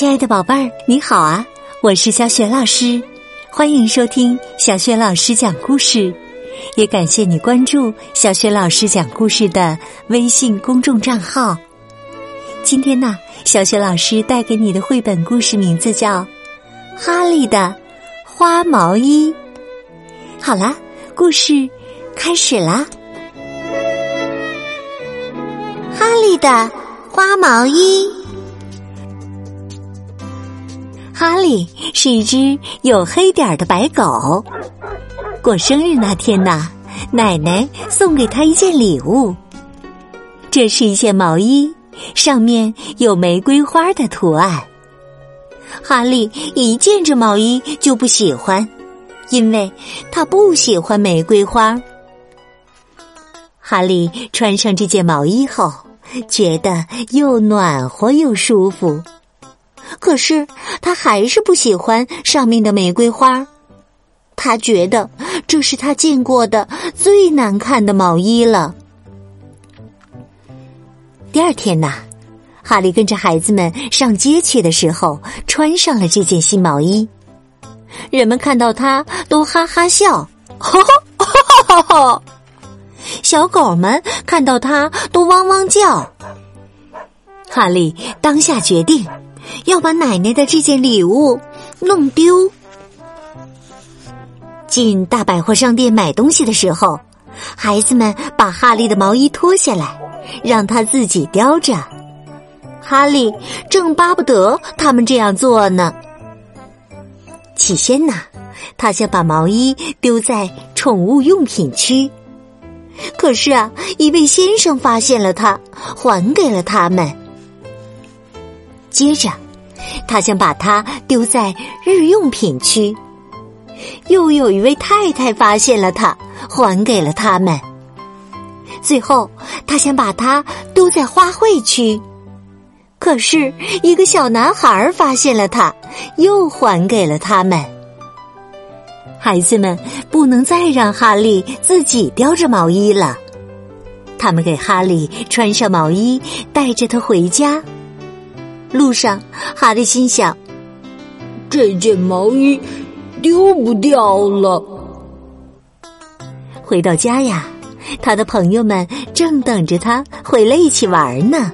亲爱的宝贝儿，你好啊！我是小雪老师，欢迎收听小雪老师讲故事，也感谢你关注小雪老师讲故事的微信公众账号。今天呢，小雪老师带给你的绘本故事名字叫《哈利的花毛衣》。好啦，故事开始啦！哈利的花毛衣。哈利是一只有黑点的白狗。过生日那天呢，奶奶送给他一件礼物。这是一件毛衣，上面有玫瑰花的图案。哈利一见这毛衣就不喜欢，因为他不喜欢玫瑰花。哈利穿上这件毛衣后，觉得又暖和又舒服。可是他还是不喜欢上面的玫瑰花，他觉得这是他见过的最难看的毛衣了。第二天呐，哈利跟着孩子们上街去的时候，穿上了这件新毛衣。人们看到他都哈哈笑，哈哈哈哈哈！小狗们看到他都汪汪叫。哈利当下决定。要把奶奶的这件礼物弄丢。进大百货商店买东西的时候，孩子们把哈利的毛衣脱下来，让他自己叼着。哈利正巴不得他们这样做呢。起先呢，他想把毛衣丢在宠物用品区，可是啊，一位先生发现了它，还给了他们。接着，他想把它丢在日用品区，又有一位太太发现了它，还给了他们。最后，他想把它丢在花卉区，可是一个小男孩发现了它，又还给了他们。孩子们不能再让哈利自己叼着毛衣了，他们给哈利穿上毛衣，带着他回家。路上，哈利心想：“这件毛衣丢不掉了。”回到家呀，他的朋友们正等着他回来一起玩呢。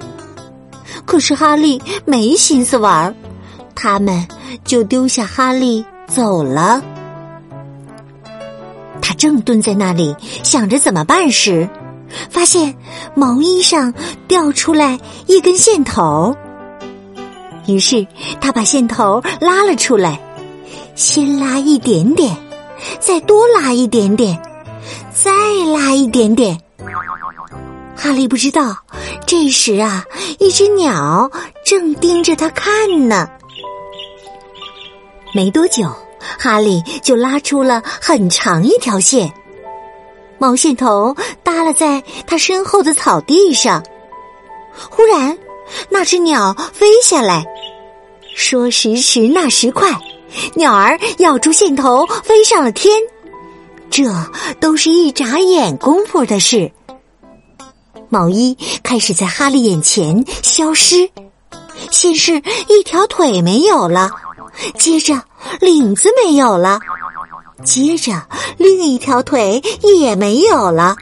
可是哈利没心思玩，他们就丢下哈利走了。他正蹲在那里想着怎么办时，发现毛衣上掉出来一根线头。于是他把线头拉了出来，先拉一点点，再多拉一点点，再拉一点点。哈利不知道，这时啊，一只鸟正盯着他看呢。没多久，哈利就拉出了很长一条线，毛线头耷拉在他身后的草地上。忽然，那只鸟飞下来。说时迟，那时快，鸟儿咬住线头飞上了天。这都是一眨眼功夫的事。毛衣开始在哈利眼前消失，先是一条腿没有了，接着领子没有了，接着另一条腿也没有了，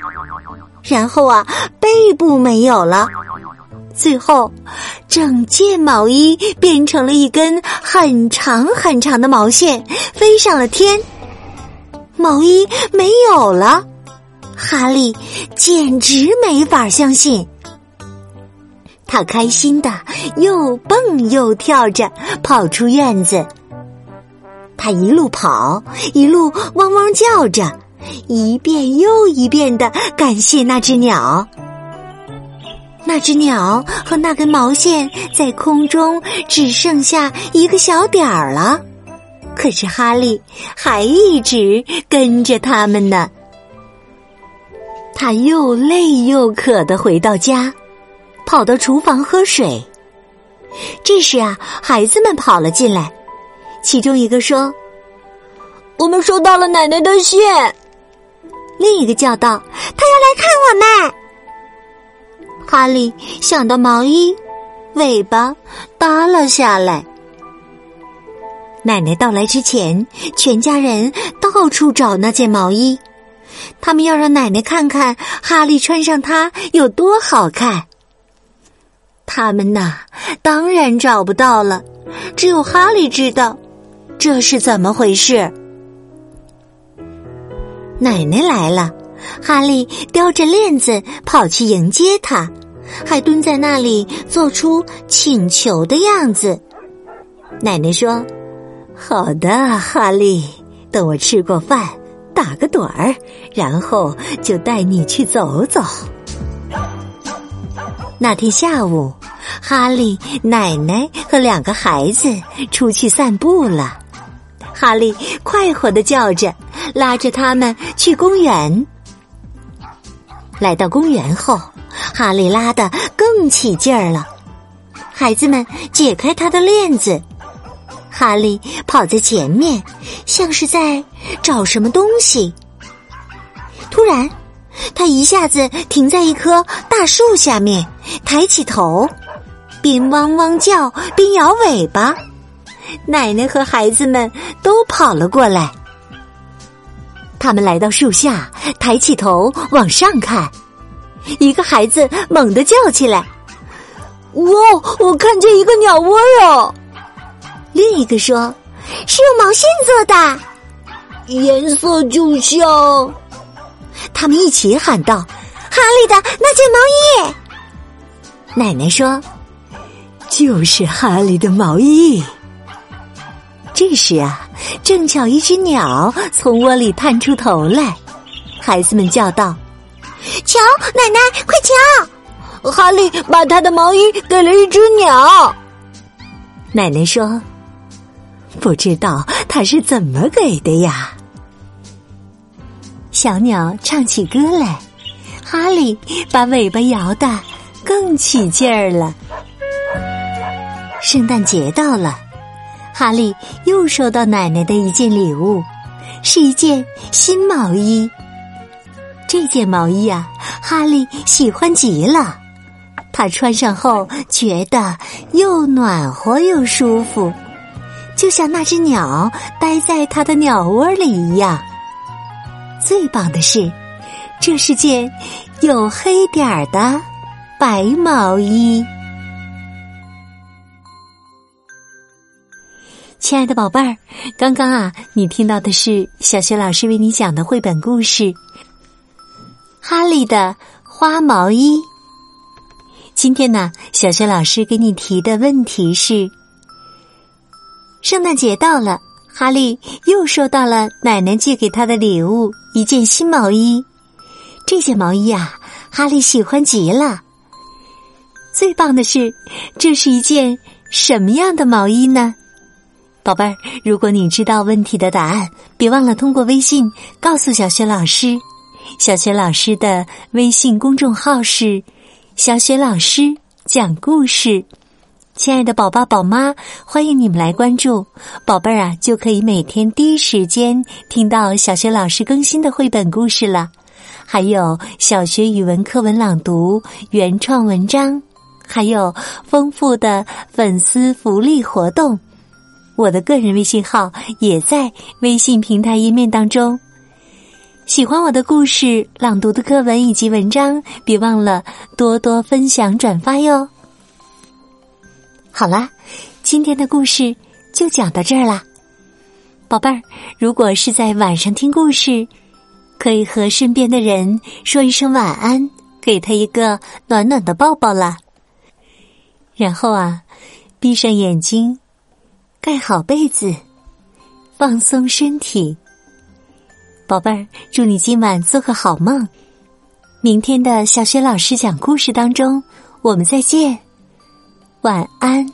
然后啊，背部没有了。最后，整件毛衣变成了一根很长很长的毛线，飞上了天。毛衣没有了，哈利简直没法相信。他开心的又蹦又跳着跑出院子。他一路跑，一路汪汪叫着，一遍又一遍的感谢那只鸟。那只鸟和那根毛线在空中只剩下一个小点儿了，可是哈利还一直跟着他们呢。他又累又渴的回到家，跑到厨房喝水。这时啊，孩子们跑了进来，其中一个说：“我们收到了奶奶的信。”另一个叫道：“他要来看我们。”哈利想到毛衣，尾巴耷拉下来。奶奶到来之前，全家人到处找那件毛衣，他们要让奶奶看看哈利穿上它有多好看。他们呐，当然找不到了，只有哈利知道这是怎么回事。奶奶来了，哈利叼着链子跑去迎接他，还蹲在那里做出请求的样子。奶奶说：“好的，哈利，等我吃过饭，打个盹儿，然后就带你去走走。”那天下午，哈利、奶奶和两个孩子出去散步了。哈利快活的叫着，拉着他们去公园。来到公园后，哈利拉的更起劲儿了。孩子们解开他的链子。哈利跑在前面，像是在找什么东西。突然，他一下子停在一棵大树下面，抬起头，边汪汪叫边摇尾巴。奶奶和孩子们都跑了过来。他们来到树下，抬起头往上看，一个孩子猛地叫起来：“哇！我看见一个鸟窝啊！”另一个说：“是用毛线做的，颜色就像……”他们一起喊道：“哈利的那件毛衣！”奶奶说：“就是哈利的毛衣。”这时啊，正巧一只鸟从窝里探出头来，孩子们叫道：“瞧，奶奶，快瞧！哈利把他的毛衣给了一只鸟。”奶奶说。不知道他是怎么给的呀？小鸟唱起歌来，哈利把尾巴摇得更起劲儿了。圣诞节到了，哈利又收到奶奶的一件礼物，是一件新毛衣。这件毛衣啊，哈利喜欢极了。他穿上后觉得又暖和又舒服。就像那只鸟待在它的鸟窝里一样。最棒的是，这是件有黑点儿的白毛衣。亲爱的宝贝儿，刚刚啊，你听到的是小学老师为你讲的绘本故事《哈利的花毛衣》。今天呢，小学老师给你提的问题是。圣诞节到了，哈利又收到了奶奶寄给他的礼物——一件新毛衣。这件毛衣啊，哈利喜欢极了。最棒的是，这是一件什么样的毛衣呢？宝贝儿，如果你知道问题的答案，别忘了通过微信告诉小雪老师。小雪老师的微信公众号是“小雪老师讲故事”。亲爱的宝爸、宝妈，欢迎你们来关注宝贝儿啊，就可以每天第一时间听到小学老师更新的绘本故事了。还有小学语文课文朗读、原创文章，还有丰富的粉丝福利活动。我的个人微信号也在微信平台页面当中。喜欢我的故事、朗读的课文以及文章，别忘了多多分享、转发哟。好啦，今天的故事就讲到这儿啦，宝贝儿。如果是在晚上听故事，可以和身边的人说一声晚安，给他一个暖暖的抱抱啦。然后啊，闭上眼睛，盖好被子，放松身体。宝贝儿，祝你今晚做个好梦。明天的小雪老师讲故事当中，我们再见。晚安。